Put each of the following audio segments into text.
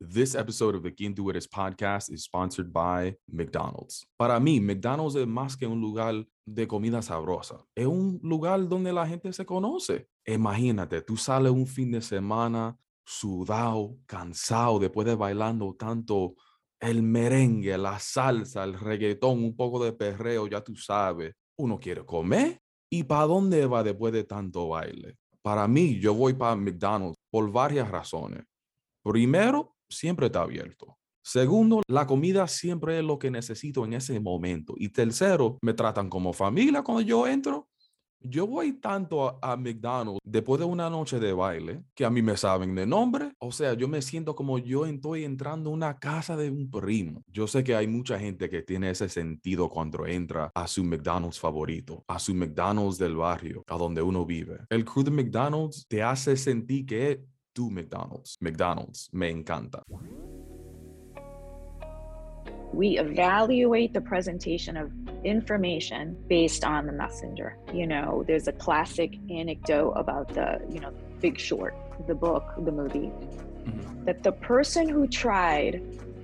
This episode of the Quien Tú Eres podcast is sponsored by McDonald's. Para mí, McDonald's es más que un lugar de comida sabrosa. Es un lugar donde la gente se conoce. Imagínate, tú sales un fin de semana sudado, cansado, después de bailando tanto el merengue, la salsa, el reggaetón, un poco de perreo, ya tú sabes. Uno quiere comer. ¿Y para dónde va después de tanto baile? Para mí, yo voy para McDonald's por varias razones. Primero, siempre está abierto. Segundo, la comida siempre es lo que necesito en ese momento. Y tercero, me tratan como familia cuando yo entro. Yo voy tanto a, McDonald's después de una noche de baile que a mí me saben de nombre. O sea, yo me siento como yo estoy entrando a una casa de un primo. Yo sé que hay mucha gente que tiene ese sentido cuando entra a su McDonald's favorito, a su McDonald's del barrio, a donde uno vive. El crew de McDonald's te hace sentir que tu McDonald's. McDonald's me encanta. we evaluate the presentation of information based on the messenger. You know, there's a classic anecdote about the, you know, Big Short, the book, the movie, mm-hmm. that the person who tried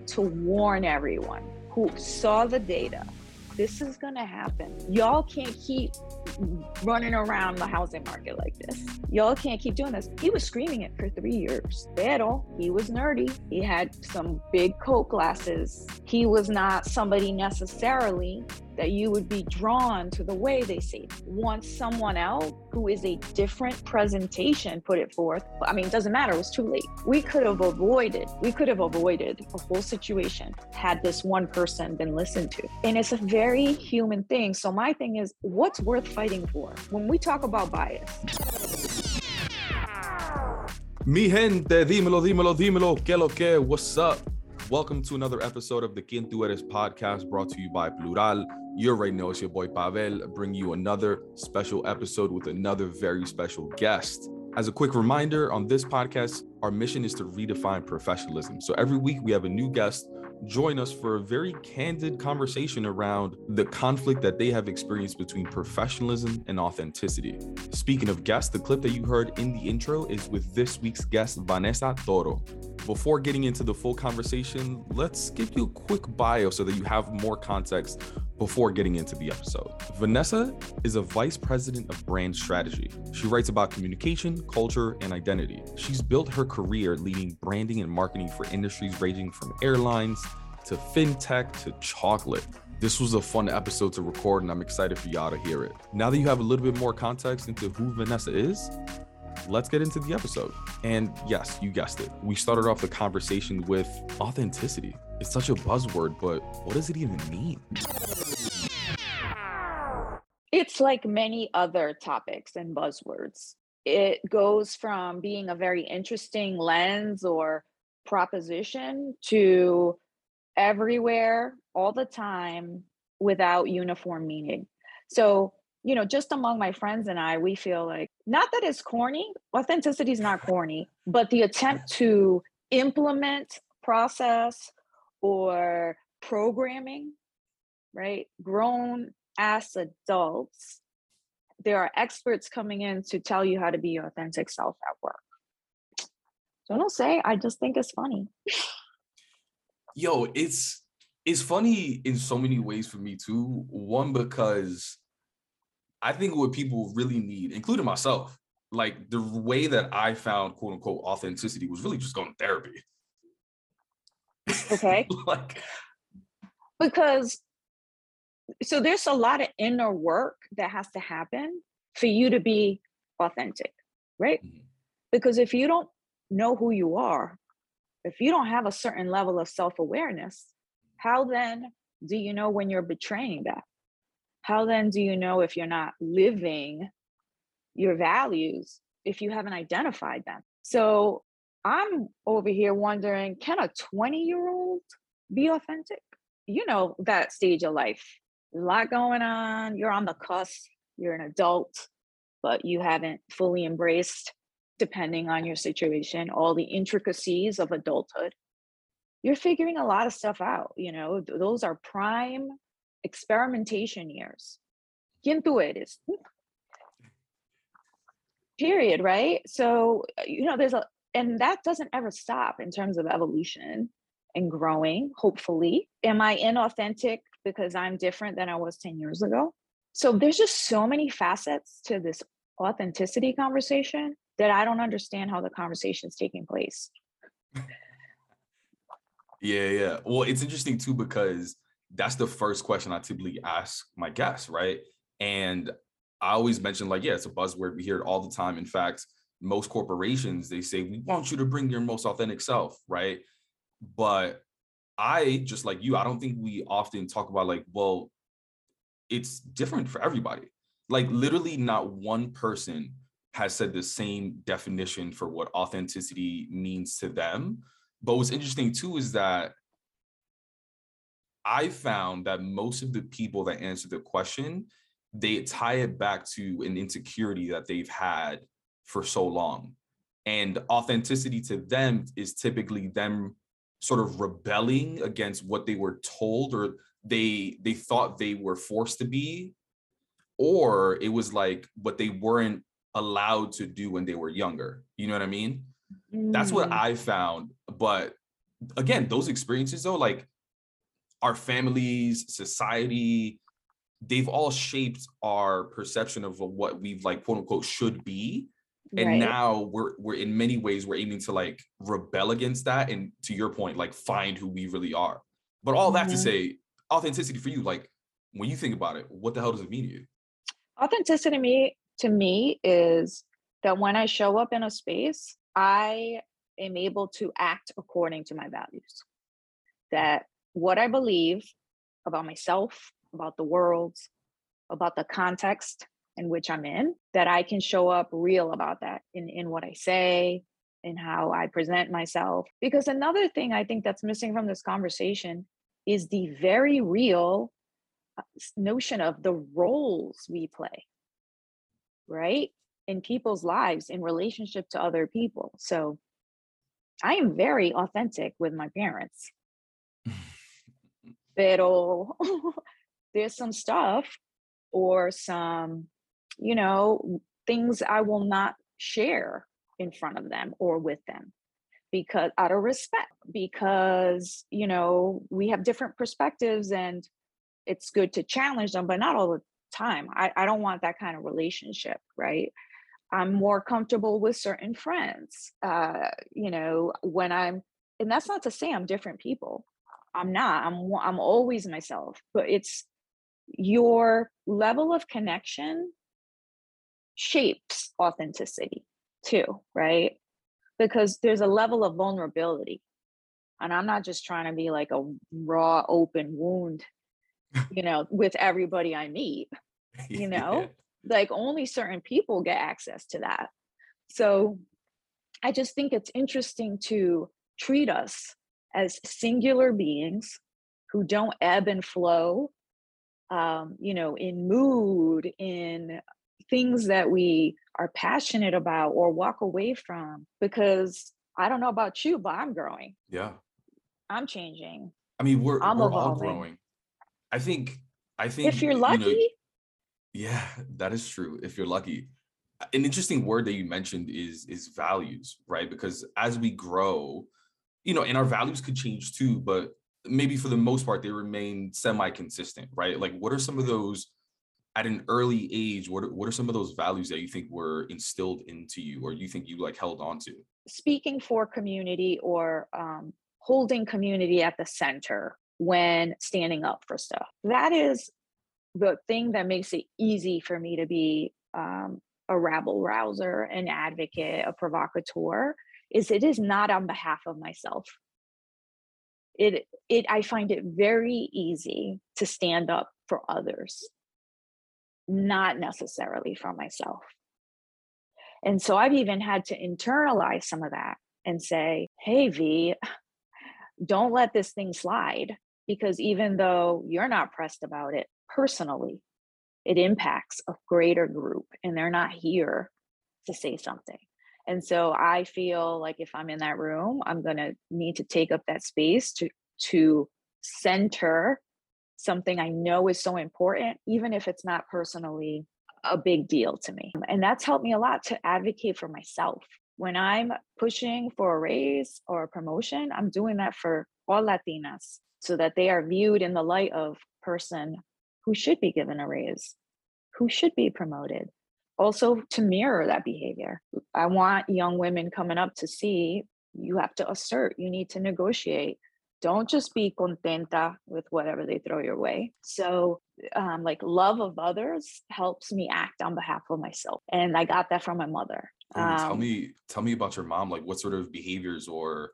to warn everyone, who saw the data, this is to happen. Y'all can't keep running around the housing market like this. Y'all can't keep doing this. He was screaming it for three years. Pero he was nerdy. He had some big coat glasses. He was not somebody necessarily that you would be drawn to the way they see it. Once someone else who is a different presentation put it forth, I mean, it doesn't matter, it was too late. We could have avoided, we could have avoided a whole situation had this one person been listened to. And it's a very human thing. So my thing is, what's worth fighting for? When we talk about bias. Mi gente, dímelo, dímelo, dímelo, que lo que, what's up? Welcome to another episode of the Quien Tú Eres podcast brought to you by Plural. You already know it's your boy Pavel, bring you another special episode with another very special guest. As a quick reminder, on this podcast, our mission is to redefine professionalism. So every week we have a new guest join us for a very candid conversation around the conflict that they have experienced between professionalism and authenticity. Speaking of guests, the clip that you heard in the intro is with this week's guest, Vanessa Toro. Before getting into the full conversation, let's give you a quick bio so that you have more context before getting into the episode. Vanessa is a vice president of brand strategy. She writes about communication, culture, and identity. She's built her career leading branding and marketing for industries ranging from airlines to fintech to chocolate. This was a fun episode to record, and I'm excited for y'all to hear it. Now that you have a little bit more context into who Vanessa is, let's get into the episode. And yes, you guessed it. We started off the conversation with authenticity. It's such a buzzword, but what does it even mean? It's like many other topics and buzzwords. It goes from being a very interesting lens or proposition to everywhere all the time without uniform meaning. So you know, just among my friends and I, we feel like not that it's corny, authenticity is not corny, but the attempt to implement process or programming, right? Grown ass adults, there are experts coming in to tell you how to be your authentic self at work. So don't say, I just think it's funny. Yo, it's it's funny in so many ways for me too. One, because I think what people really need, including myself, like the way that I found quote unquote authenticity was really just going to therapy. Okay. like because so there's a lot of inner work that has to happen for you to be authentic, right? Mm-hmm. Because if you don't know who you are, if you don't have a certain level of self-awareness, how then do you know when you're betraying that? how then do you know if you're not living your values if you haven't identified them? So I'm over here wondering can a 20 year old be authentic? You know, that stage of life, a lot going on. You're on the cusp, you're an adult, but you haven't fully embraced, depending on your situation, all the intricacies of adulthood. You're figuring a lot of stuff out. You know, those are prime experimentation years. ¿Quién tú eres? Period, right? So, uh, you know, there's a and that doesn't ever stop in terms of evolution and growing, hopefully. Am I inauthentic because I'm different than I was 10 years ago? So there's just so many facets to this authenticity conversation that I don't understand how the conversation is taking place. Yeah, yeah. Well, it's interesting too because that's the first question I typically ask my guests, right? And I always mention like, yeah, it's a buzzword. We hear it all the time. In fact, most corporations they say we want you to bring your most authentic self, right? But I just like you, I don't think we often talk about like, well, it's different for everybody. Like literally not one person has said the same definition for what authenticity means to them but what's interesting too is that I found that most of the people that answer the question, they tie it back to an insecurity that they've had for so long. And authenticity to them is typically them sort of rebelling against what they were told or they they thought they were forced to be or it was like what they weren't allowed to do when they were younger. You know what I mean? That's what Mm, I found. But again, those experiences though, like our families, society, they've all shaped our perception of what we've like quote unquote should be. And right. now we're we're in many ways we're aiming to like rebel against that and to your point, like find who we really are. But all that to Mhm. say, authenticity for you, like when you think about it, what the hell does it mean to you? Authenticity to me to me is that when I show up in a space, I am able to act according to my values. That what I believe about myself, about the world, about the context in which I'm in, that I can show up real about that in, in what I say, in how I present myself. Because another thing I think that's missing from this conversation is the very real uh, notion of the roles we play right? In people's lives in relationship to other people. So I am very authentic with my parents. Pero there's some stuff or some, you know, things I will not share in front of them or with them because out of respect, because, you know, we have different perspectives and it's good to challenge them, but not all the time. I, I don't want that kind of relationship, right? I'm more comfortable with certain friends. Uh, you know, when I'm, and that's not to say I'm different people. I'm not. I'm I'm always myself. But it's your level of connection shapes authenticity too, right? Because there's a level of vulnerability, and I'm not just trying to be like a raw, open wound, you know, with everybody I meet. You Yeah. know, like only certain people get access to that. So I just think it's interesting to treat us as singular beings who don't ebb and flow, um, you know, in mood, in things that we are passionate about or walk away from. Because I don't know about you, but I'm growing, Yeah. I'm changing, I mean, we're I'm we're all growing. I think I think If you're you know lucky, Yeah, that is true. If you're lucky. An interesting word that you mentioned is is values, right? Because as we grow, you know, and our values could change too, but maybe for the most part they remain semi-consistent, right? Like what are some of those at an early age, what are, what are some of those values that you think were instilled into you or you think you like held on to? speaking for community or um, holding community at the center when standing up for stuff. That is the thing that makes it easy for me to be um, a rabble rouser, an advocate, a provocateur. Is it is not on behalf of myself. It it I find it very easy to stand up for others, not necessarily for myself. And so I've even had to internalize some of that and say, hey, V, don't let this thing slide. Because even though you're not pressed about it personally, it impacts a greater group and they're not here to say something. And so I feel like if I'm in that room, I'm going to need to take up that space to to center something I know is so important even if it's not personally a big deal to me. And that's helped me a lot to advocate for myself when I'm pushing for a raise or a promotion, I'm doing that for all Latinas so that they are viewed in the light of person who should be given a raise, who should be promoted. Also, to mirror that behavior. I want young women coming up to see you have to assert, you need to negotiate. Don't just be contenta with whatever they throw your way. So, um, like, love of others helps me act on behalf of myself. And I got that from my mother. Ooh, tell Um, me, tell me about your mom. Like, what sort of behaviors or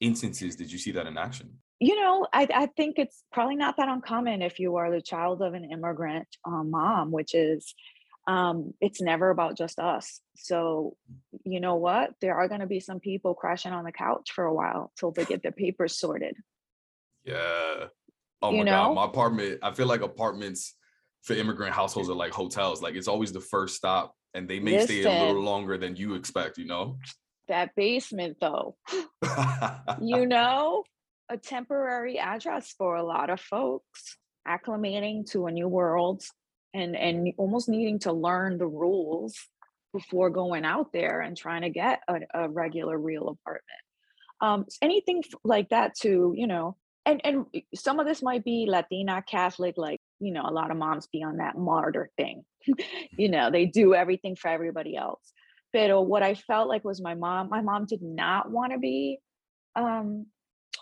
instances did you see that in action? you know, I, I think it's probably not that uncommon if you are the child of an immigrant um, mom, which is um, it's never about just us. So, you know what? There are going to be some people crashing on the couch for a while till they get their papers sorted. Yeah. Oh You my know? God. My apartment, I feel like apartments for immigrant households are like hotels. Like it's always the first stop and they may stay a little longer than you expect, you know? That basement, though, you know, a temporary address for a lot of folks acclimating to a new world and and almost needing to learn the rules before going out there and trying to get a, a regular real apartment. Um anything like that to you know and and some of this might be latina catholic like you know a lot of moms be on that martyr thing. You know they do everything for everybody else. But what i felt like was my mom my mom did not want to be um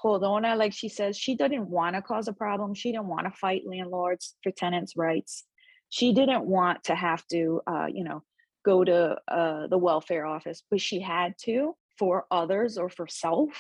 jodona like she says she didn't want to cause a problem. She didn't want to fight landlords for tenants rights she didn't want to have to uh you know go to uh the welfare office but she had to for others or for self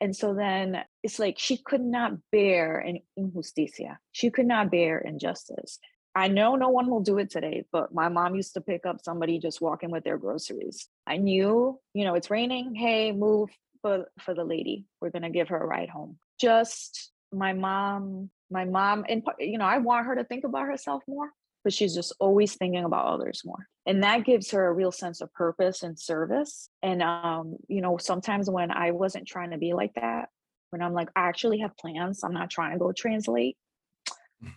and so then it's like she could not bear an injusticia she could not bear injustice I know no one will do it today, but my mom used to pick up somebody just walking with their groceries. I knew, you know, it's raining. Hey, move for for the lady. We're gonna give her a ride home. Just my mom, my mom, and you know, I want her to think about herself more, but she's just always thinking about others more, and that gives her a real sense of purpose and service. And um, you know, sometimes when I wasn't trying to be like that, when I'm like, I actually have plans. I'm not trying to go translate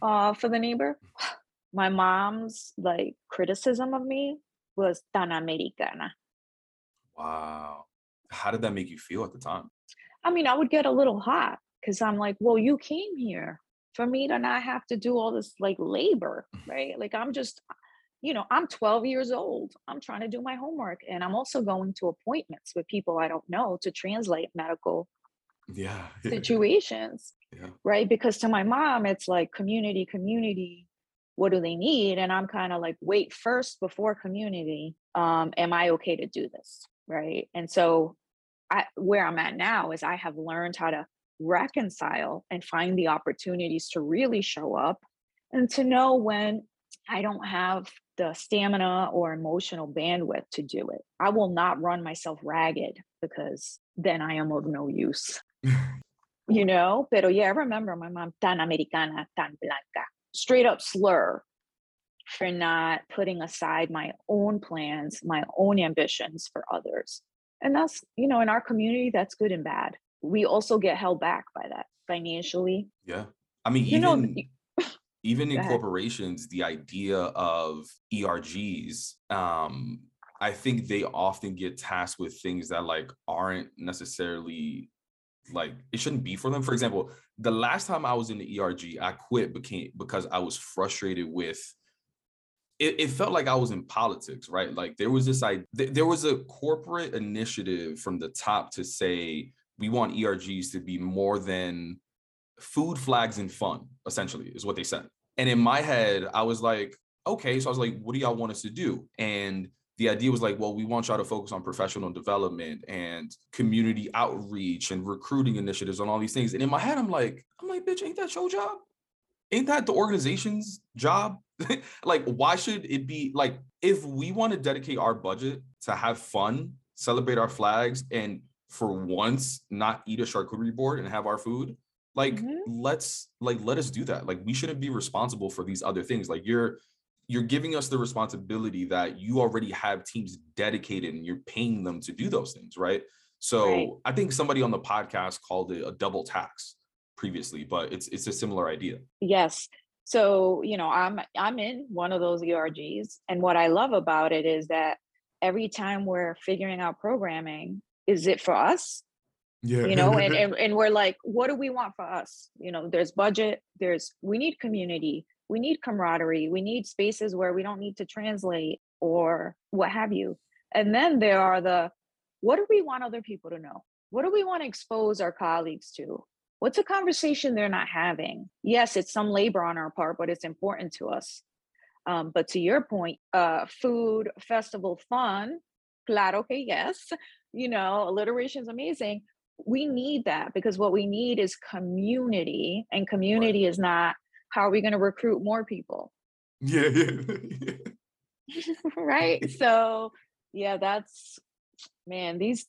uh, for the neighbor. My mom's like criticism of me was tan americana. wow. How did that make you feel at the time? I mean, I would get a little hot because I'm like, well, you came here for me to not have to do all this like labor, right? Like I'm just, you know, I'm 12 years old. I'm trying to do my homework and I'm also going to appointments with people I don't know to translate medical Yeah. situations. yeah. right? Because to my mom, it's like community, community. What do they need? And I'm kind of like, wait first before community. Um, am I okay to do this? Right. And so I where I'm at now is I have learned how to reconcile and find the opportunities to really show up and to know when I don't have the stamina or emotional bandwidth to do it. I will not run myself ragged because then I am of no use. You know? Pero yeah i remember my mom tan americana tan blanca. Straight up slur for not putting aside my own plans my own ambitions for others. And that's you know in our community that's good and bad we also get held back by that financially Yeah. I mean, you know even y- even in corporations, the idea of ERGs, um, I think they often get tasked with things that like aren't necessarily like it shouldn't be for them. For example, the last time I was in the ERG, I quit became because I was frustrated with it, it felt like I was in politics, right? Like there was this I there was a corporate initiative from the top to say we want ERGs to be more than food flags and fun, essentially, is what they said. And in my head, I was like, okay, so I was like, what do y'all want us to do? And the idea was like, well, we want y'all to focus on professional development and community outreach and recruiting initiatives and all these things. And in my head, I'm like, I'm like, bitch, ain't that your job? Ain't that the organization's job? like, why should it be like if we want to dedicate our budget to have fun, celebrate our flags, and for once not eat a charcuterie board and have our food? Like, Mhm. let's like let us do that. Like, we shouldn't be responsible for these other things. Like, you're you're giving us the responsibility that you already have teams dedicated and you're paying them to do those things, right? So Right. I think somebody on the podcast called it a double tax previously, but it's it's a similar idea. yes so you know i'm i'm in one of those ergs and what i love about it is that every time we're figuring out programming, is it for us? Yeah. You know, and, and and we're like, what do we want for us? You know, there's budget, there's we need community, we need camaraderie, we need spaces where we don't need to translate or what have you. And then there are the what do we want other people to know? What do we want to expose our colleagues to? What's a conversation they're not having? Yes, it's some labor on our part, but it's important to us. Um, but to your point, uh, food, festival, fun, claro que yes. You know, alliteration is amazing. We need that because what we need is community, and community right. is not how are we going to recruit more people? Yeah, yeah. right. So, yeah, that's man, these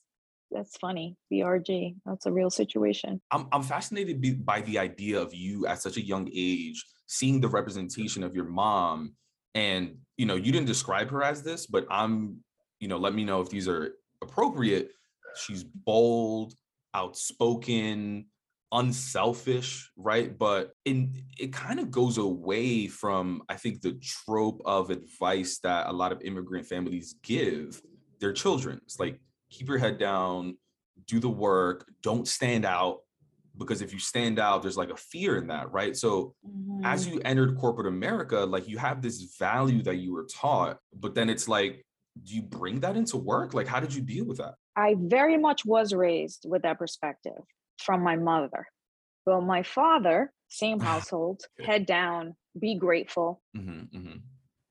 that's funny. BRG, that's a real situation. I'm I'm fascinated by the idea of you at such a young age seeing the representation of your mom and you know, you didn't describe her as this, but I'm, you know, let me know if these are appropriate. She's bold, outspoken, unselfish, right? But in it kind of goes away from I think the trope of advice that a lot of immigrant families give their children. It's like keep your head down, do the work, don't stand out because if you stand out there's like a fear in that right so mm-hmm. as you entered corporate america like you have this value that you were taught but then it's like do you bring that into work? Like how did you deal with that? I very much was raised with that perspective from my mother. Well my father same household head down be grateful. Mm-hmm, mm-hmm.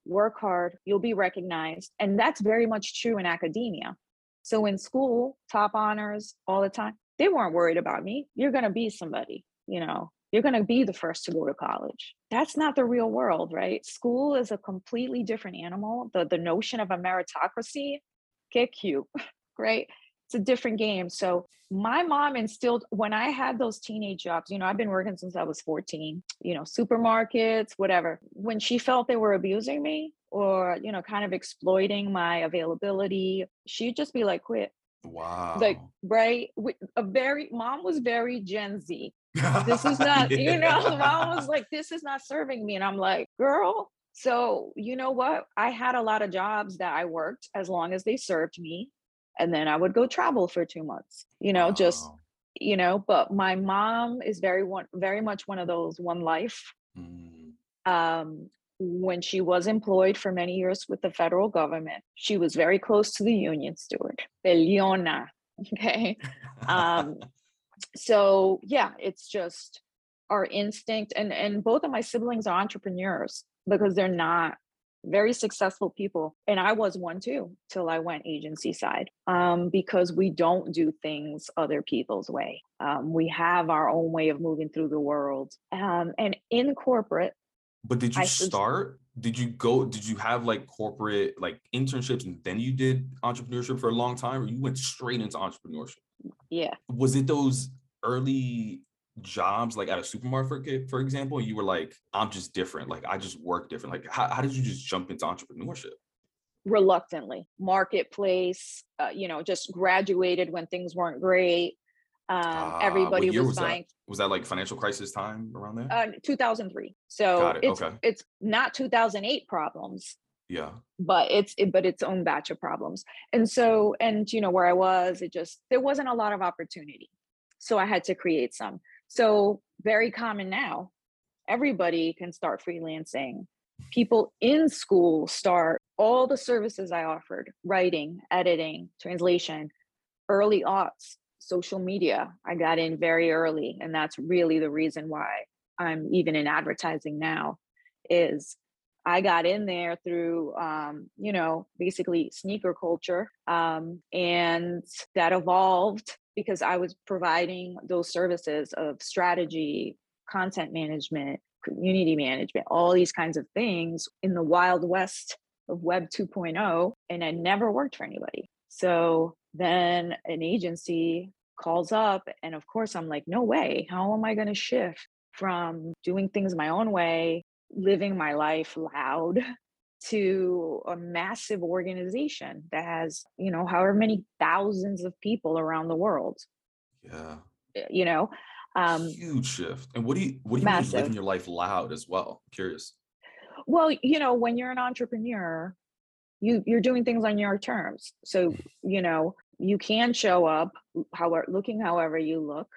work hard you'll be recognized and that's very much true in academia. So in school, top honors all the time, they weren't worried about me. You're going to be somebody, you know, you're going to be the first to go to college. That's not the real world, right? School is a completely different animal. The, the notion of a meritocracy, get you, right? It's a different game. So my mom instilled when I had those teenage jobs, you know, I've been working since I was 14, you know, supermarkets, whatever. When she felt they were abusing me, or you know kind of exploiting my availability she'd just be like quit wow like right a very mom was very gen z this is not yeah. you know mom was like this is not serving me and i'm like girl so you know what i had a lot of jobs that i worked as long as they served me and then i would go travel for two months you know wow. just you know but my mom is very one very much one of those one life mm. um when she was employed for many years with the federal government, she was very close to the union steward, Eliona. Okay. Um, so yeah, it's just our instinct. And and both of my siblings are entrepreneurs because they're not very successful people. And I was one too, till I went agency side. Um, because we don't do things other people's way. Um, we have our own way of moving through the world. Um, and in corporate, but did you I start? Did you go? Did you have like corporate like internships and then you did entrepreneurship for a long time, or you went straight into entrepreneurship? Yeah. Was it those early jobs like at a supermarket, for example? You were like, I'm just different. Like I just work different. Like how, how did you just jump into entrepreneurship? Reluctantly, marketplace. Uh, you know, just graduated when things weren't great. Um, uh, everybody was, was buying. That? Was that like financial crisis time around there? Uh, 2003. So it. it's okay. it's not 2008 problems. Yeah. But it's it, but its own batch of problems. And so and you know where I was, it just there wasn't a lot of opportunity. So I had to create some. So very common now. Everybody can start freelancing. People in school start all the services I offered, writing, editing, translation, early aughts social media. I got in very early, and that's really the reason why I'm even in advertising now. Is I got in there through, um, you know, basically sneaker culture, um, and that evolved because I was providing those services of strategy, content management, community management, all these kinds of things in the wild west of Web 2.0, and I never worked for anybody. So then an agency calls up and of course i'm like no way. How am i going to shift from doing things my own way living my life loud to a massive organization that has you know however many thousands of people around the world? Yeah. Eh, you know? Um huge shift. And what do you what do you massive. mean living your life loud as well? I'm curious. Well you know when you're an entrepreneur you you're doing things on your terms. So you know you can show up however looking however you look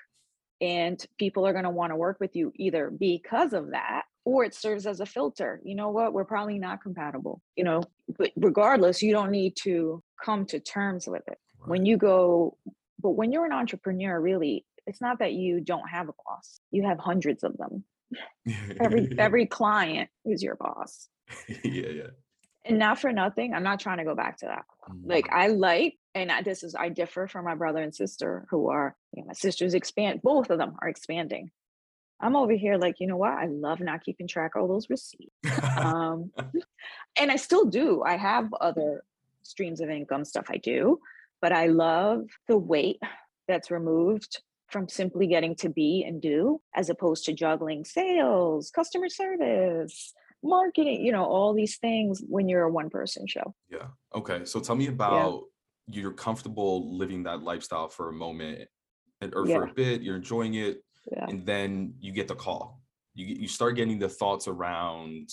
and people are going to want to work with you either because of that or it serves as a filter. You know what? We're probably not compatible you know? But regardless you don't need to come to terms with it. Right. when you go but when you're an entrepreneur really it's not that you don't have a boss. You have hundreds of them. Every every client is your boss. Yeah yeah and not for nothing i'm not trying to go back to that. Mm-hmm. like i like and I, this is i differ from my brother and sister who are you know my sisters expand both of them are expanding. I'm over here like you know what? I love not keeping track of all those receipts. Um, and i still do. I have other streams of income stuff i do but i love the weight that's removed from simply getting to be and do as opposed to juggling sales customer service marketing, you know, all these things when you're a one person show. Yeah. Okay. So tell me about yeah. you're comfortable living that lifestyle for a moment and or yeah. for a bit, you're enjoying it, yeah. and then you get the call. You you start getting the thoughts around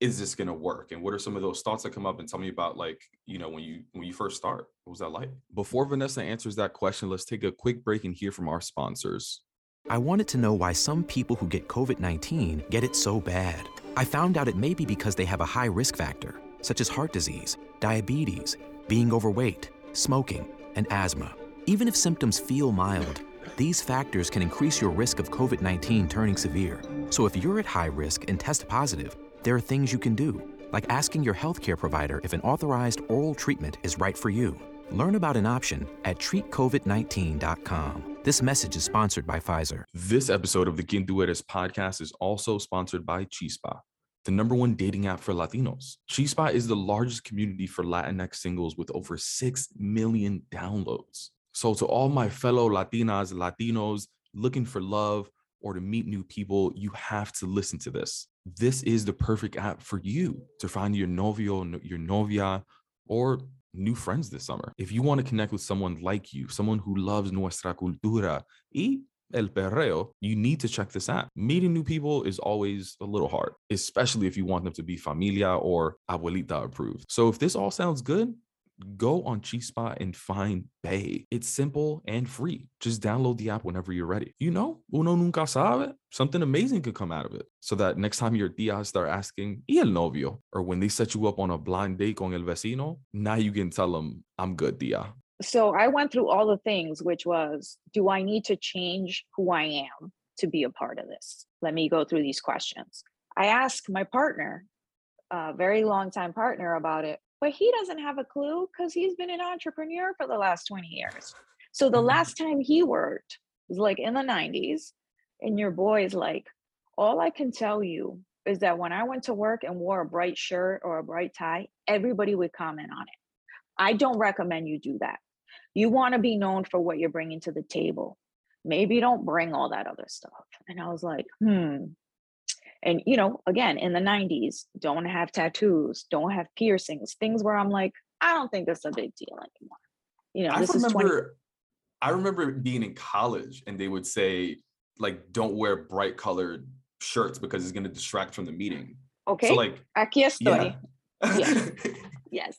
is this going to work and what are some of those thoughts that come up and tell me about like you know when you when you first start what was that like before vanessa answers that question let's take a quick break and hear from our sponsors i wanted to know why some people who get covid-19 get it so bad I found out it may be because they have a high risk factor, such as heart disease, diabetes, being overweight, smoking, and asthma. Even if symptoms feel mild, these factors can increase your risk of COVID 19 turning severe. So if you're at high risk and test positive, there are things you can do, like asking your healthcare provider if an authorized oral treatment is right for you. Learn about an option at treatcovid19.com. This message is sponsored by Pfizer. This episode of the Quien podcast is also sponsored by Chispa, the number one dating app for Latinos. Chispa is the largest community for Latinx singles with over 6 million downloads. So, to all my fellow Latinas, Latinos looking for love or to meet new people, you have to listen to this. This is the perfect app for you to find your novio, your novia, or new friends this summer. If you want to connect with someone like you, someone who loves nuestra cultura y el perreo, you need to check this out. Meeting new people is always a little hard, especially if you want them to be familia or abuelita approved. So if this all sounds good, go on Chispa and find Bay. It's simple and free. Just download the app whenever you're ready. You know, uno nunca sabe. Something amazing could come out of it. So that next time your tias start asking, ¿y el novio? Or when they set you up on a blind date con el vecino, now you can tell them, I'm good, tia. So I went through all the things, which was, do I need to change who I am to be a part of this? Let me go through these questions. I asked my partner, a very long time partner, about it but he doesn't have a clue because he's been an entrepreneur for the last 20 years. So the mm-hmm. last time he worked was like in the 90s, and your boy is like, all I can tell you is that when I went to work and wore a bright shirt or a bright tie, everybody would comment on it. I don't recommend you do that. You want to be known for what you're bringing to the table. Maybe don't bring all that other stuff. And I was like, hmm, and you know again in the 90s don't have tattoos don't have piercings things where i'm like i don't think that's a big deal anymore. You know I this remember, is 20 i remember being in college and they would say like don't wear bright colored shirts because it's going to distract from the meeting. Okay so like aquí estoy. yeah. yes yes.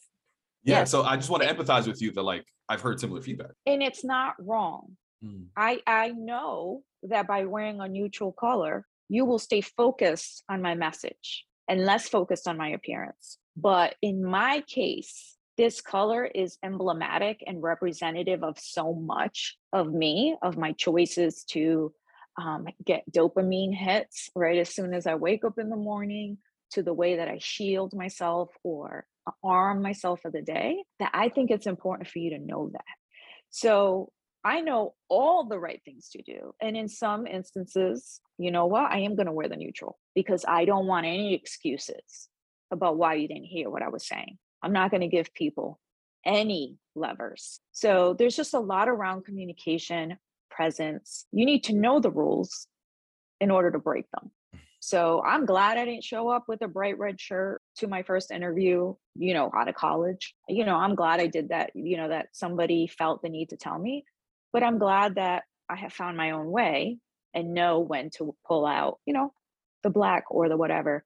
Yeah yes. so i just want to empathize with you that like i've heard similar feedback. And it's not wrong. Mm. i i know that by wearing a neutral color you will stay focused on my message and less focused on my appearance. But in my case, this color is emblematic and representative of so much of me, of my choices to um, get dopamine hits right as soon as I wake up in the morning, to the way that I shield myself or arm myself for the day, that I think it's important for you to know that. So I know all the right things to do. And in some instances, you know what? I am going to wear the neutral because I don't want any excuses about why you didn't hear what I was saying. I'm not going to give people any levers. So there's just a lot around communication, presence. You need to know the rules in order to break them. So I'm glad I didn't show up with a bright red shirt to my first interview, you know, out of college. You know, I'm glad I did that, you know, that somebody felt the need to tell me but I'm glad that I have found my own way and know when to pull out, you know, the black or the whatever.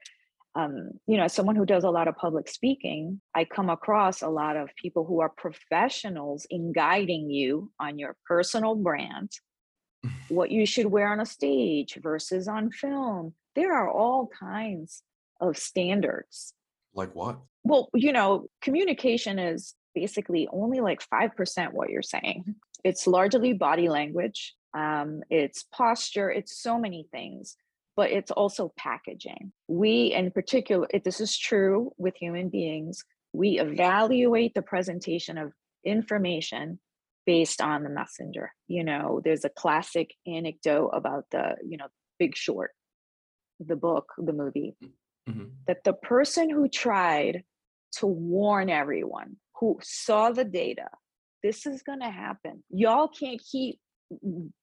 um, you know, as someone who does a lot of public speaking, I come across a lot of people who are professionals in guiding you on your personal brand, what you should wear on a stage versus on film. There are all kinds of standards. Like what? Well, you know, communication is basically only like 5% what you're saying. It's largely body language, um, it's posture, it's so many things but it's also packaging. We, in particular, if this is true with human beings, we evaluate the presentation of information based on the messenger. You know, there's a classic anecdote about the, you know, Big Short, the book, the movie, mm-hmm. that the person who tried to warn everyone, who saw the data, this is going to happen. Y'all can't keep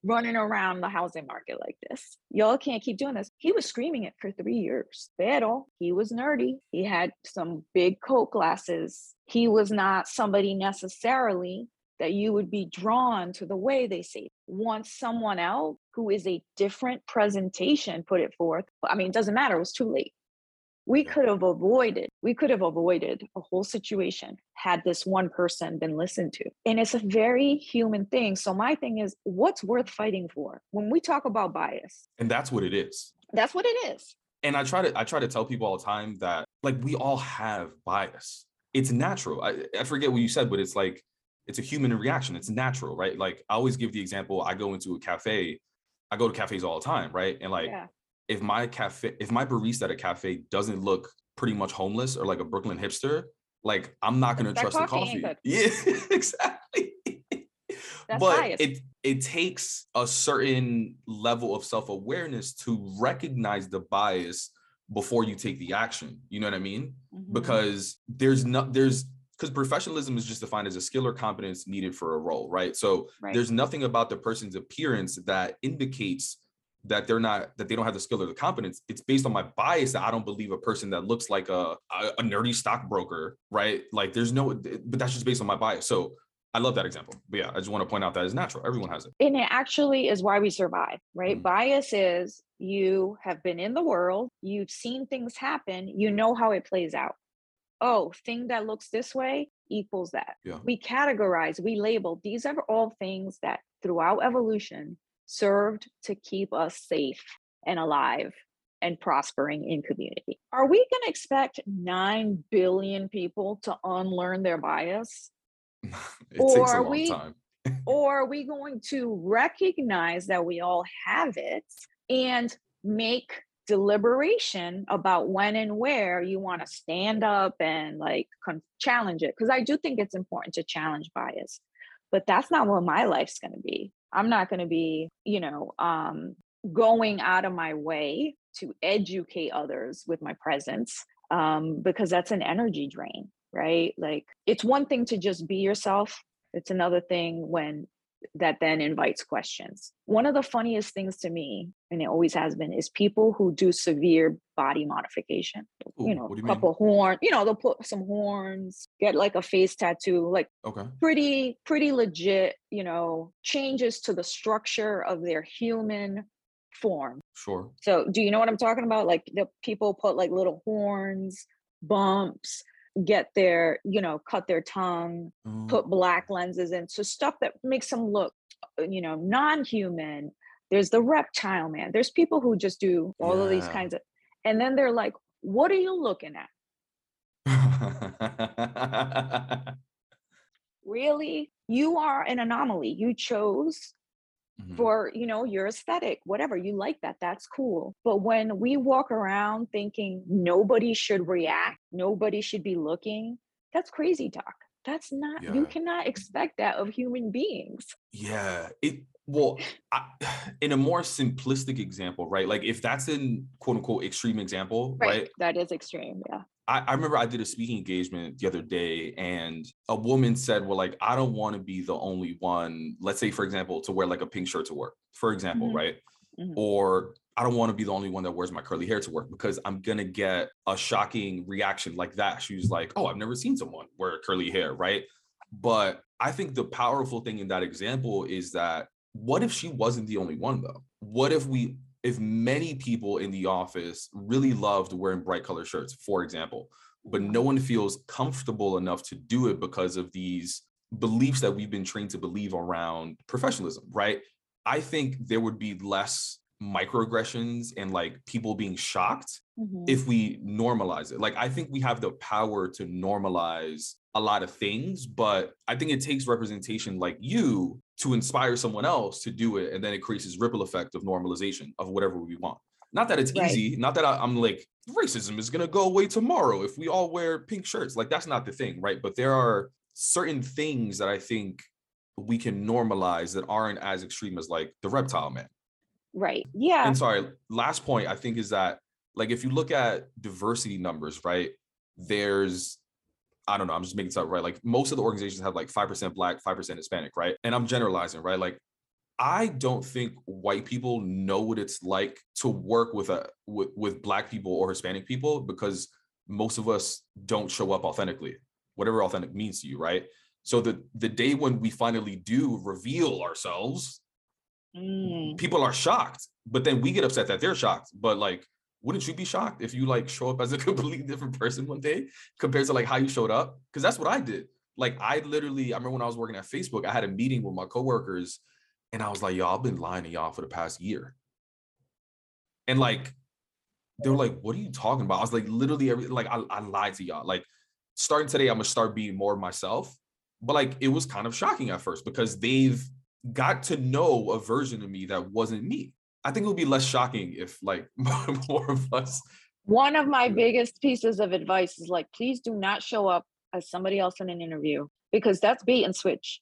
running around the housing market like this. Y'all can't keep doing this. He was screaming it for three years. Pero he was nerdy. He had some big coat glasses. He was not somebody necessarily that you would be drawn to the way they say. Once someone else who is a different presentation put it forth, I mean, it doesn't matter, it was too late we could have avoided we could have avoided a whole situation had this one person been listened to. And it's a very human thing. So my thing is what's worth fighting for? When we talk about bias. And that's what it is. That's what it is. And i try to i try to tell people all the time that like we all have bias. It's natural. I, I forget what you said but it's like it's a human reaction. It's natural right? Like i always give the example i go into a cafe i go to cafes all the time right? And like yeah if my cafe, if my barista at a cafe doesn't look pretty much homeless or like a Brooklyn hipster, like I'm not gonna that trust coffee the coffee. Yeah, exactly. That's but biased. it it takes a certain level of self-awareness to recognize the bias before you take the action. You know what I mean? Mm-hmm. Because there's not there's because professionalism is just defined as a skill or competence needed for a role, right? So right. there's nothing about the person's appearance that indicates that they're not that they don't have the skill or the competence it's based on my bias that i don't believe a person that looks like a, a, a nerdy stockbroker right like there's no but that's just based on my bias so I love that example. But yeah, I just want to point out that it's natural. Everyone has it. And it actually is why we survive, right? Mm-hmm. Bias is you have been in the world, you've seen things happen, you know how it plays out. Oh, thing that looks this way equals that. Yeah. We categorize, we label. These are all things that throughout evolution served to keep us safe and alive and prospering in community. Are we going to expect 9 billion people to unlearn their bias? it or are we or are we going to recognize that we all have it and make deliberation about when and where you want to stand up and like con- challenge it because i do think it's important to challenge bias but that's not what my life's going to be I'm not going to be, you know, um, going out of my way to educate others with my presence um, because that's an energy drain, right? Like it's one thing to just be yourself. It's another thing when that then invites questions. One of the funniest things to me, and it always has been, is people who do severe body modification. Ooh, you know, a couple horn, you know, they'll put some horns, get like a face tattoo, like okay. pretty, pretty legit, you know, changes to the structure of their human form. Sure. So do you know what I'm talking about? Like the people put like little horns, bumps, get their you know cut their tongue mm. put black lenses in so stuff that makes them look uh, you know non-human. There's the reptile man. There's people who just do all yeah. of these kinds of and then they're like what are you looking at? Really? You are an anomaly. You chose mm-hmm. for you know your aesthetic whatever you like that that's cool but when we walk around thinking nobody should react nobody should be looking that's crazy talk that's not yeah. you cannot expect that of human beings yeah it well I, in a more simplistic example right like if that's an quote unquote extreme example right, right that is extreme yeah I, I remember I did a speaking engagement the other day, and a woman said, Well, like, I don't want to be the only one, let's say, for example, to wear like a pink shirt to work, for example, mm-hmm. right? Mm-hmm. Or I don't want to be the only one that wears my curly hair to work because I'm gonna get a shocking reaction like that. She was like, Oh, I've never seen someone wear curly hair, right? But I think the powerful thing in that example is that what if she wasn't the only one though? What if we if many people in the office really loved wearing bright color shirts, for example, but no one feels comfortable enough to do it because of these beliefs that we've been trained to believe around professionalism, right? I think there would be less microaggressions and like people being shocked Mhm. if we normalize it. Like I think we have the power to normalize a lot of things, but I think it takes representation like you to inspire someone else to do it and then it creates this ripple effect of normalization of whatever we want. Not that it's Right. easy, not that I, I'm like racism is going to go away tomorrow if we all wear pink shirts. Like that's not the thing, right? But there are certain things that I think we can normalize that aren't as extreme as like the reptile man. right. Yeah. And sorry, last point I think is that like if you look at diversity numbers, right? There's I don't know, I'm just making stuff up, right. Like most of the organizations have like 5% black, 5% Hispanic, right? And I'm generalizing, right? Like I don't think white people know what it's like to work with a with, with black people or Hispanic people because most of us don't show up authentically, whatever authentic means to you, right? So the the day when we finally do reveal ourselves, Mm. people are shocked, but then we get upset that they're shocked. But like, wouldn't you be shocked if you like show up as a completely different person one day compared to like how you showed up? Because that's what I did. Like, I literally, I remember when I was working at Facebook, I had a meeting with my coworkers, and I was like, "Yo, I've been lying to y'all for the past year," and like, they were like, "What are you talking about?" I was like, literally, every like, I, I lied to y'all. Like, starting today, I'm gonna start being more myself. But like, it was kind of shocking at first because they've got to know a version of me that wasn't me. I think it would be less shocking if like more of us. One of my biggest pieces of advice is like, please do not show up as somebody else in an interview because that's bait and switch.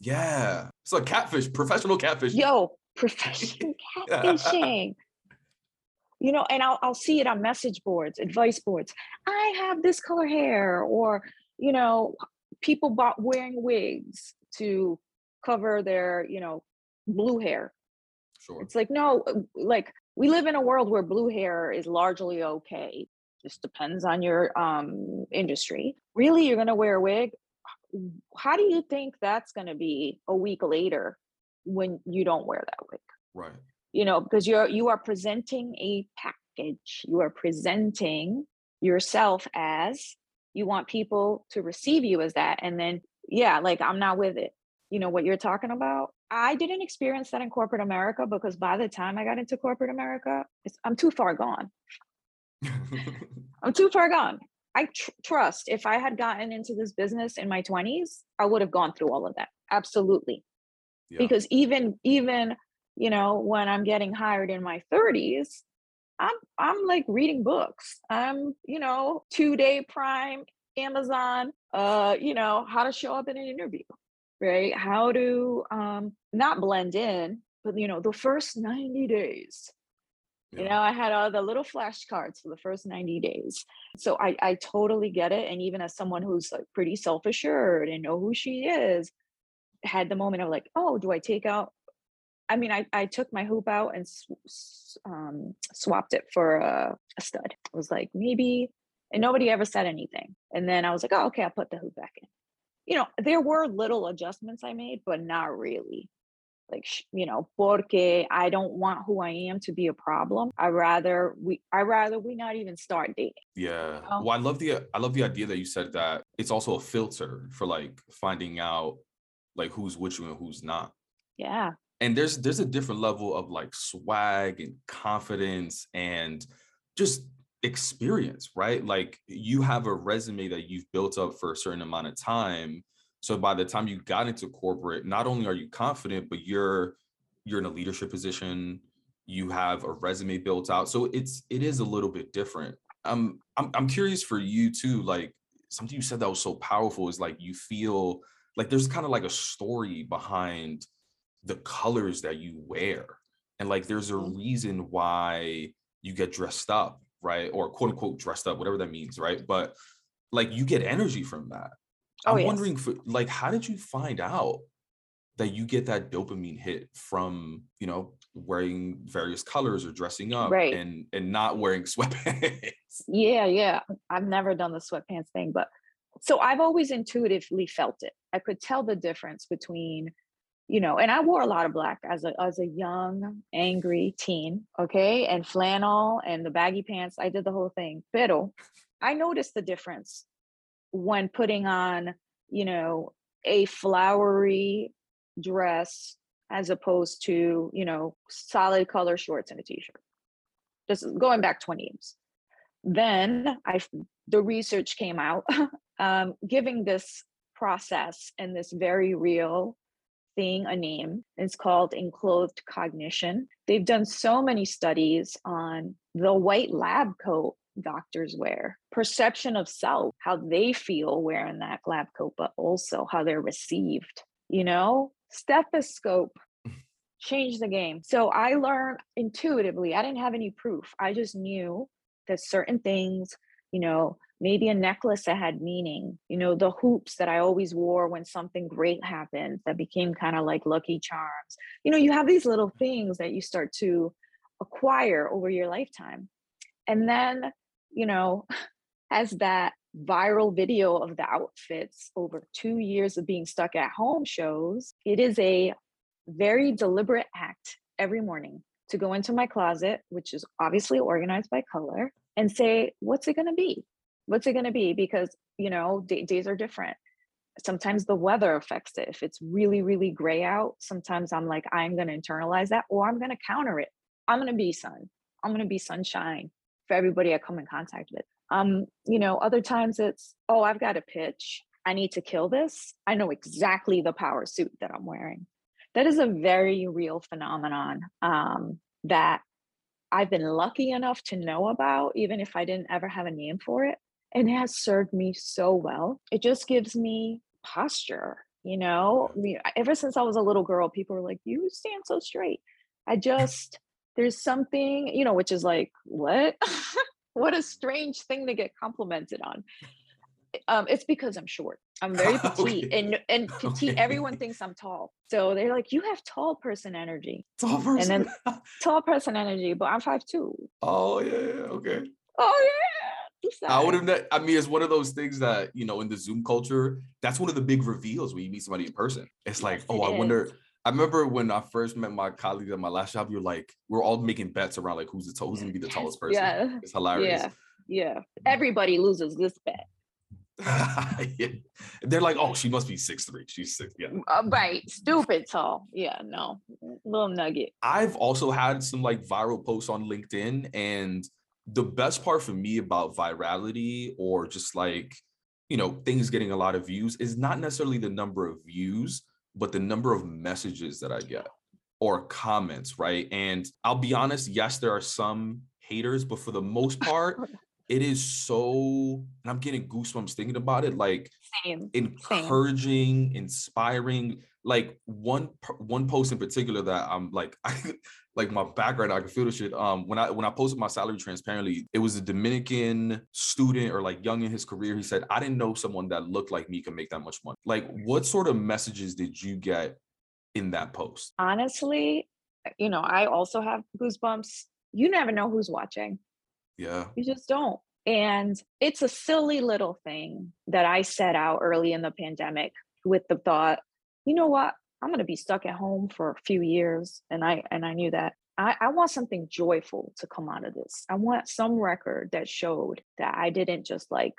Yeah, it's like catfish, professional catfish. Yo, professional catfishing. You know, and I'll I'll see it on message boards, advice boards. I have this color hair, or you know, people bought wearing wigs to cover their, you know, blue hair. Sure. It's like, no, uh, like we live in a world where blue hair is largely okay. Just depends on your um industry. Really, you're gonna wear a wig? How do you think that's gonna be a week later when you don't wear that wig? Right. You know, because you're you are presenting a package. You are presenting yourself as you want people to receive you as that. And then yeah, like I'm not with it. You know what you're talking about? I didn't experience that in corporate America because by the time I got into corporate America, it's, I'm too far gone. I'm too far gone. I tr- trust if I had gotten into this business in my 20s, I would have gone through all of that. Absolutely. yeah. Because even even you know when I'm getting hired in my 30s, I'm I'm like reading books. I'm you know two day Prime, Amazon. Uh, you know how to show up in an interview, right? How to um not blend in, but you know the first 90 days. You know i had all the little flashcards for the first 90 days. So i i totally get it and even as someone who's like pretty self-assured and know who she is had the moment of like oh do i take out i mean i i took my hoop out and um, swapped it for a, a stud. I was like maybe and nobody ever said anything. And then i was like oh okay i'll put the hoop back in you know there were little adjustments i made but not really like you know porque i don't want who i am to be a problem i rather we i rather we not even start dating Yeah. Well, I love the I love the idea that you said that it's also a filter for like finding out like who's with you and who's not. yeah And there's there's a different level of like swag and confidence and just experience, right? Like you have a resume that you've built up for a certain amount of time. So by the time you got into corporate, not only are you confident, but you're you're in a leadership position, you have a resume built out. So it's it is a little bit different. Um I'm I'm curious for you too, like something you said that was so powerful is like you feel like there's kind of like a story behind the colors that you wear. And like there's a Mhm. reason why you get dressed up, right? Or quote unquote dressed up, whatever that means, right? But like you get energy from that. Oh, I'm yes. wondering for like how did you find out that you get that dopamine hit from, you know, wearing various colors or dressing up Right. and and not wearing sweatpants? yeah yeah i've never done the sweatpants thing but so i've always intuitively felt it i could tell the difference between you know, and I wore a lot of black as a as a young, angry teen, okay, and flannel and the baggy pants. I did the whole thing. Pero I noticed the difference when putting on, you know, a flowery dress as opposed to, you know, solid color shorts and a t-shirt. This is going back 20 years. Then I the research came out um, giving this process and this very real thing a name. It's called enclothed cognition. They've done so many studies on the white lab coat doctors wear, perception of self, how they feel wearing that lab coat, but also how they're received. You know, stethoscope changed the game. So I learned intuitively, I didn't have any proof. I just knew that certain things, you know, maybe a necklace that had meaning, you know, the hoops that I always wore when something great happened that became kind of like lucky charms. You know, you have these little things that you start to acquire over your lifetime. And then, you know, as that viral video of the outfits over two years of being stuck at home shows, it is a very deliberate act every morning to go into my closet, which is obviously organized by color, and say, what's it going to be? What's it going to be? Because you know d- days are different. Sometimes the weather affects it. If it's really really gray out sometimes i'm like i'm going to internalize that or i'm going to counter it. I'm going to be sun. I'm going to be sunshine for everybody i come in contact with. Um you know other times it's oh i've got a pitch. I need to kill this. I know exactly the power suit that i'm wearing. That is a very real phenomenon um that I've been lucky enough to know about, even if I didn't ever have a name for it and it has served me so well. It just gives me posture, you know. I mean, ever since I was a little girl, people were like, "You stand so straight." I just there's something, you know, which is like, what? what a strange thing to get complimented on. Um, it's because I'm short. I'm very petite, okay. and and petite. Okay. Everyone thinks I'm tall, so they're like, "You have tall person energy." Tall person, and then tall person energy, but I'm five two. Oh yeah, yeah, okay. Oh yeah I would have. I mean, it's one of those things that you know in the Zoom culture. That's one of the big reveals when you meet somebody in person. It's like, yes, oh, it I is. wonder. I remember when I first met my colleagues at my last job. You're like, we're all making bets around like who's the t- who's gonna be the tallest person. Yeah, it's hilarious. Yeah, yeah. Everybody loses this bet. yeah. They're like, oh, she must be six three. She's six. Yeah. Uh, right. Stupid tall. Yeah. No. Little nugget. I've also had some like viral posts on LinkedIn, and the best part for me about virality or just like you know things getting a lot of views is not necessarily the number of views but the number of messages that i get or comments right and i'll be honest yes there are some haters but for the most part it is so and i'm getting goosebumps thinking about it like Same. encouraging Same. inspiring like one one post in particular that i'm like I, like my background, I can feel the shit. Um, when I when I posted my salary transparently, it was a Dominican student or like young in his career. He said, I didn't know someone that looked like me could make that much money. Like, what sort of messages did you get in that post? Honestly, you know, I also have goosebumps. You never know who's watching. Yeah. You just don't. And it's a silly little thing that I set out early in the pandemic with the thought, you know what? I'm going to be stuck at home for a few years. And I, and I knew that I, I want something joyful to come out of this. I want some record that showed that I didn't just like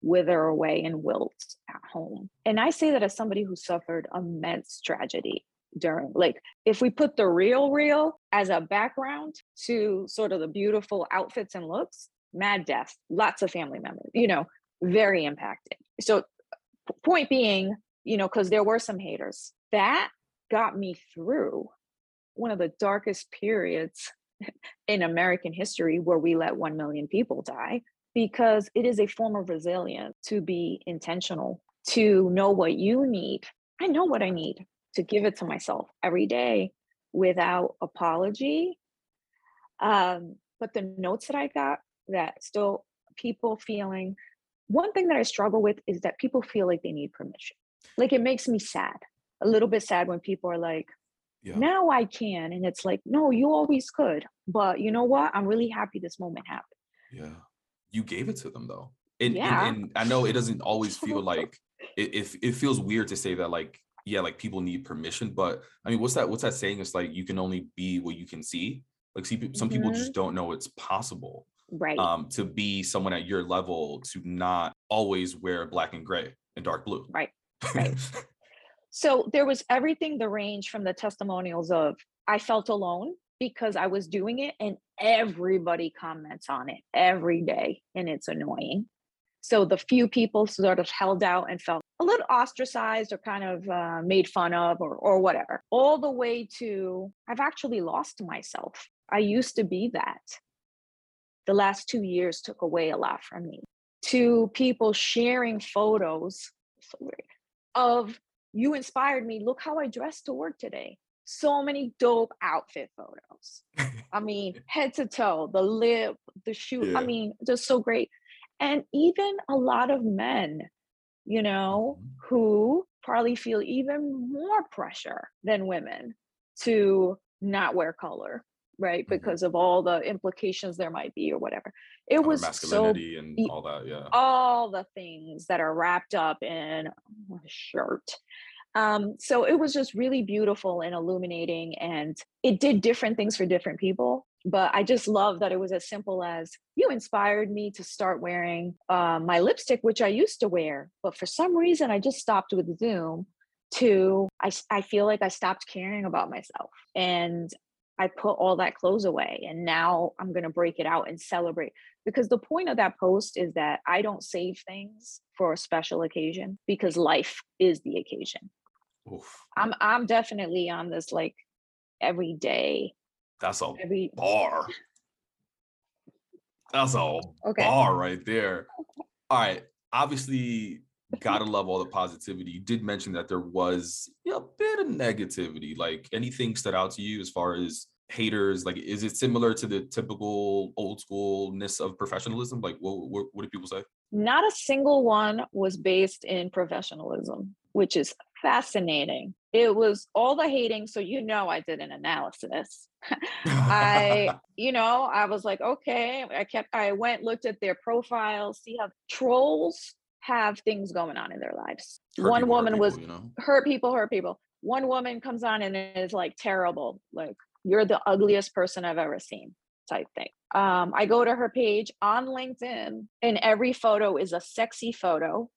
wither away and wilt at home. And I say that as somebody who suffered immense tragedy during like if we put the real real as a background to sort of the beautiful outfits and looks mad death lots of family members you know very impacted so point being you know because there were some haters that got me through one of the darkest periods in American history where we let 1 million people die because it is a form of resilience to be intentional, to know what you need. I know what I need to give it to myself every day without apology. Um, but the notes that I got that still people feeling one thing that I struggle with is that people feel like they need permission. Like it makes me sad a little bit sad when people are like, yeah. now I can. And it's like, no, you always could. But you know what? I'm really happy this moment happened. Yeah. You gave it to them though. And, yeah. and, and I know it doesn't always feel like it, it, it feels weird to say that like yeah, like people need permission. But I mean, what's that? What's that saying? It's like you can only be what you can see. Like, see, some people Mhm. just don't know it's possible Right. um, to be someone at your level to not always wear black and gray and dark blue. Right, right. So there was everything the range from the testimonials of I felt alone because I was doing it and everybody comments on it every day and it's annoying. So the few people sort of held out and felt a little ostracized or kind of uh, made fun of or or whatever. All the way to I've actually lost myself. I used to be that. The last 2 years took away a lot from me. To people sharing photos so weird, of you inspired me. Look how I dressed to work today. So many dope outfit photos. I mean, head to toe, the lip, the shoe. Yeah. I mean, just so great. And even a lot of men, you know, Mhm. who probably feel even more pressure than women to not wear color, right? Mhm. Because of all the implications there might be or whatever. It was so and all that. Yeah. all the things that are wrapped up in a shirt. Um, so it was just really beautiful and illuminating, and it did different things for different people. But I just love that it was as simple as you inspired me to start wearing uh, my lipstick, which I used to wear, but for some reason I just stopped with Zoom. To I, I feel like I stopped caring about myself, and I put all that clothes away, and now I'm gonna break it out and celebrate because the point of that post is that I don't save things for a special occasion because life is the occasion. Oof. I'm I'm definitely on this like every day, That's a every bar. That's a okay. bar right there. All right. Obviously, gotta love all the positivity. You did mention that there was a bit of negativity. Like anything stood out to you as far as haters? Like, is it similar to the typical old schoolness of professionalism? Like, what what, what do people say? Not a single one was based in professionalism, which is fascinating. It was all the hating. So you know I did an analysis. I, you know, I was like, okay, I kept, I went, looked at their profiles, see how trolls have things going on in their lives. Hurt One people woman was people, you know. hurt people, hurt people. One woman comes on and is like terrible, like you're the ugliest person I've ever seen, type thing. Um, I go to her page on LinkedIn, and every photo is a sexy photo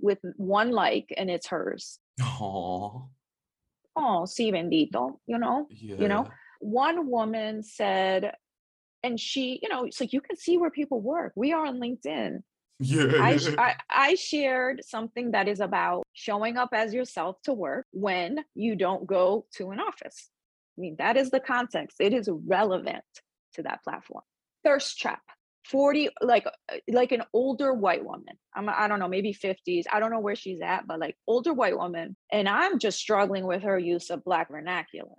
with one like, and it's hers. Oh, Oh, sí, bendito, you know? yeah. know, one woman said, and she, you know, it's like you can see where people work. We are on LinkedIn. Yeah. I, I I shared something that is about showing up as yourself to work when you don't go to an office. I mean, that is the context. It is relevant to that platform. Thirst trap. 40 like uh, like an older white woman. I'm I don't know, maybe 50s. I don't know where she's at, but like older white woman and I'm just struggling with her use of black vernacular.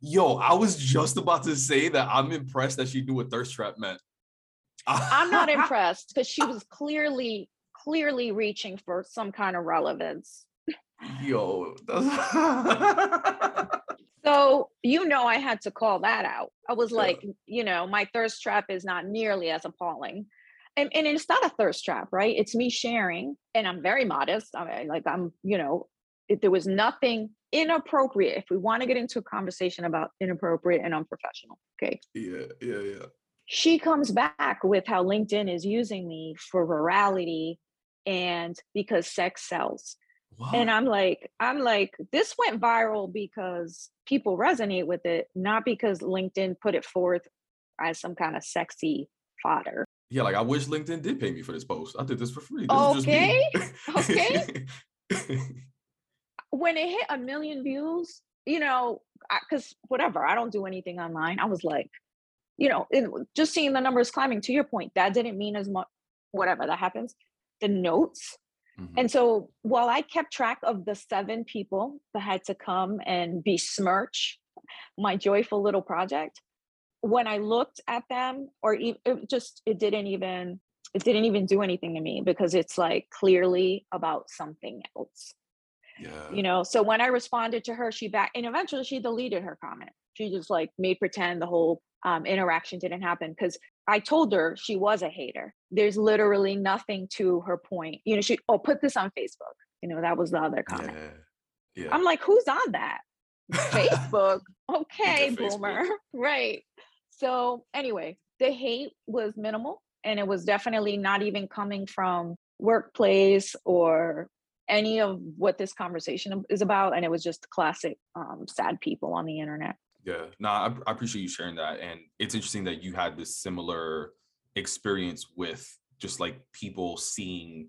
Yo, I was just about to say that I'm impressed that she knew what thirst trap meant. I'm not impressed because she was clearly clearly reaching for some kind of relevance. Yo, So, you know, I had to call that out. I was Yeah. like, you know, my thirst trap is not nearly as appalling. And, and it's not a thirst trap, right? It's me sharing, and I'm very modest. I mean, like, I'm, you know, if there was nothing inappropriate, if we want to get into a conversation about inappropriate and unprofessional, okay, yeah, yeah, yeah. She comes back with how LinkedIn is using me for virality and because sex sells. What? And I'm like, I'm like, this went viral because people resonate with it, not because LinkedIn put it forth as some kind of sexy fodder. yeah, like I wish LinkedIn did pay me for this post. I did this for free. This is just. Okay, When it hit a million views, you know, because whatever, I don't do anything online. I was like, you know, it, just seeing the numbers climbing. To your point, that didn't mean as much. Whatever that happens, the notes Mhm. And so while I kept track of the seven people that had to come and besmirch my joyful little project, when I looked at them, or it just it didn't even it didn't even do anything to me because it's like clearly about something else, yeah. you know. So when I responded to her, she back and eventually she deleted her comment. She just like made pretend the whole um, interaction didn't happen because I told her she was a hater. There's literally nothing to her point. You know, she oh put this on Facebook. You know, that was the other comment. Yeah. Yeah. I'm like, who's on that? Facebook. Okay, Facebook. boomer. Right. So, anyway, the hate was minimal and it was definitely not even coming from workplace or any of what this conversation is about. And it was just classic um, sad people on the internet. Yeah, no, I, I appreciate you sharing that, and it's interesting that you had this similar experience with just like people seeing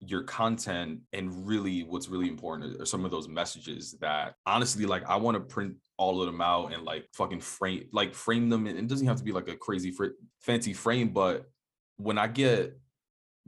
your content and really what's really important are some of those messages that honestly like i want to print all of them out and like fucking frame like frame them and it doesn't have to be like a crazy fr- fancy frame but when i get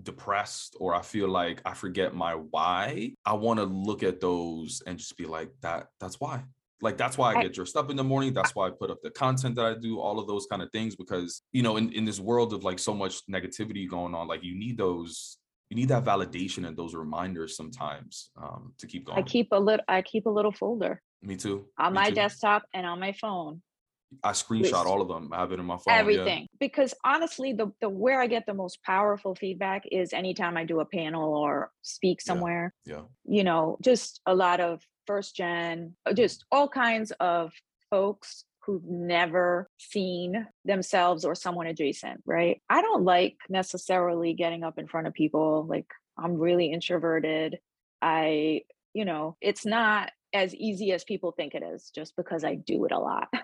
depressed or i feel like i forget my why i want to look at those and just be like that that's why like that's why I get dressed up in the morning. That's why I put up the content that I do, all of those kind of things, because you know, in, in this world of like so much negativity going on, like you need those, you need that validation and those reminders sometimes um, to keep going. I keep a little I keep a little folder Me too. on me my too. desktop and on my phone. I screenshot all of them. I have it in my phone. yeah. everything because honestly the the where i get the most powerful feedback is anytime i do a panel or speak somewhere Yeah. you know just a lot of first gen uh, just all kinds of folks who've never seen themselves or someone adjacent right i don't like necessarily getting up in front of people like i'm really introverted i you know it's not as easy as people think it is just because i do it a lot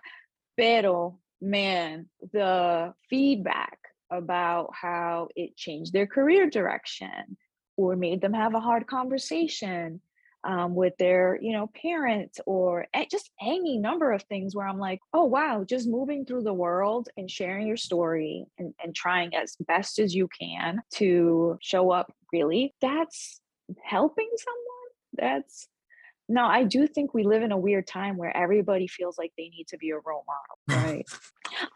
Pero, man, the feedback about how it changed their career direction or made them have a hard conversation um, with their, you know, parents or just any number of things where I'm like, oh, wow, just moving through the world and sharing your story and, and trying as best as you can to show up really, that's helping someone. That's no, I do think we live in a weird time where everybody feels like they need to be a role model, right?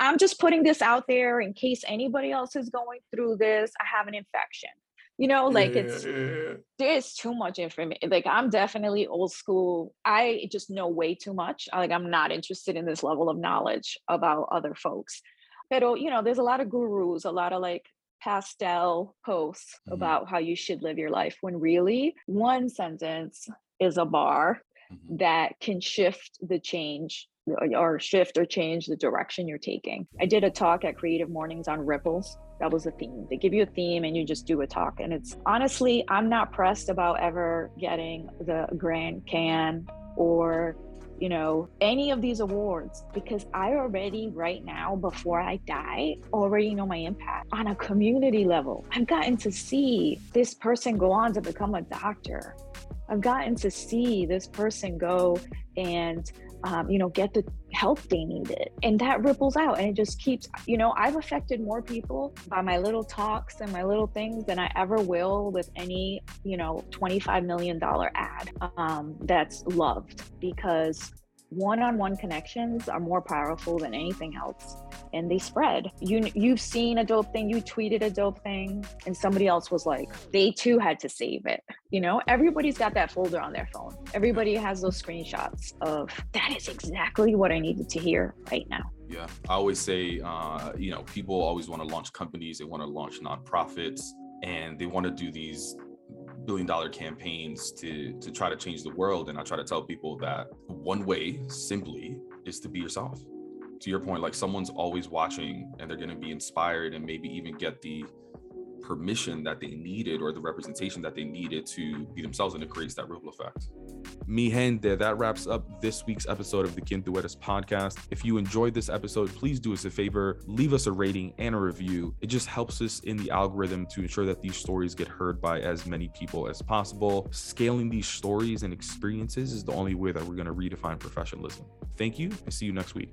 I'm just putting this out there in case anybody else is going through this. I have an infection. You know, like it's Yeah, yeah, yeah. there's too much information. Like I'm definitely old school. I just know way too much. Like I'm not interested in this level of knowledge about other folks. But you know, there's a lot of gurus, a lot of like pastel posts Mhm. about how you should live your life when really one sentence is a bar Mhm. that can shift the change or- or shift or change the direction you're taking. I did a talk at Creative Mornings on ripples. That was a theme. They give you a theme and you just do a talk. And it's honestly, I'm not pressed about ever getting the Grand Can or, you know, any of these awards because I already, right now, before I die, already know my impact on a community level. I've gotten to see this person go on to become a doctor. I've gotten to see this person go and um, you know get the help they needed and that ripples out and it just keeps you know i've affected more people by my little talks and my little things than i ever will with any you know 25 million dollar ad um, that's loved because one-on-one connections are more powerful than anything else and they spread. You you've seen a dope thing you tweeted a dope thing and somebody else was like they too had to save it you know? Everybody's got that folder on their phone. Everybody has those screenshots of that is exactly what i needed to hear right now. Yeah, I always say, uh, you know, people always want to launch companies, they want to launch nonprofits, and they want to do these billion dollar campaigns to to try to change the world. And I try to tell people that one way, simply, is to be yourself. To your point, like someone's always watching, and they're going to be inspired, and maybe even get the permission that they needed or the representation that they needed to be themselves, and it creates that ripple effect. Mi gente, that wraps up this week's episode of the Quien Tu Eres podcast. If you enjoyed this episode, please do us a favor, leave us a rating and a review. It just helps us in the algorithm to ensure that these stories get heard by as many people as possible. Scaling these stories and experiences is the only way that we're going to redefine professionalism. Thank you and see you next week.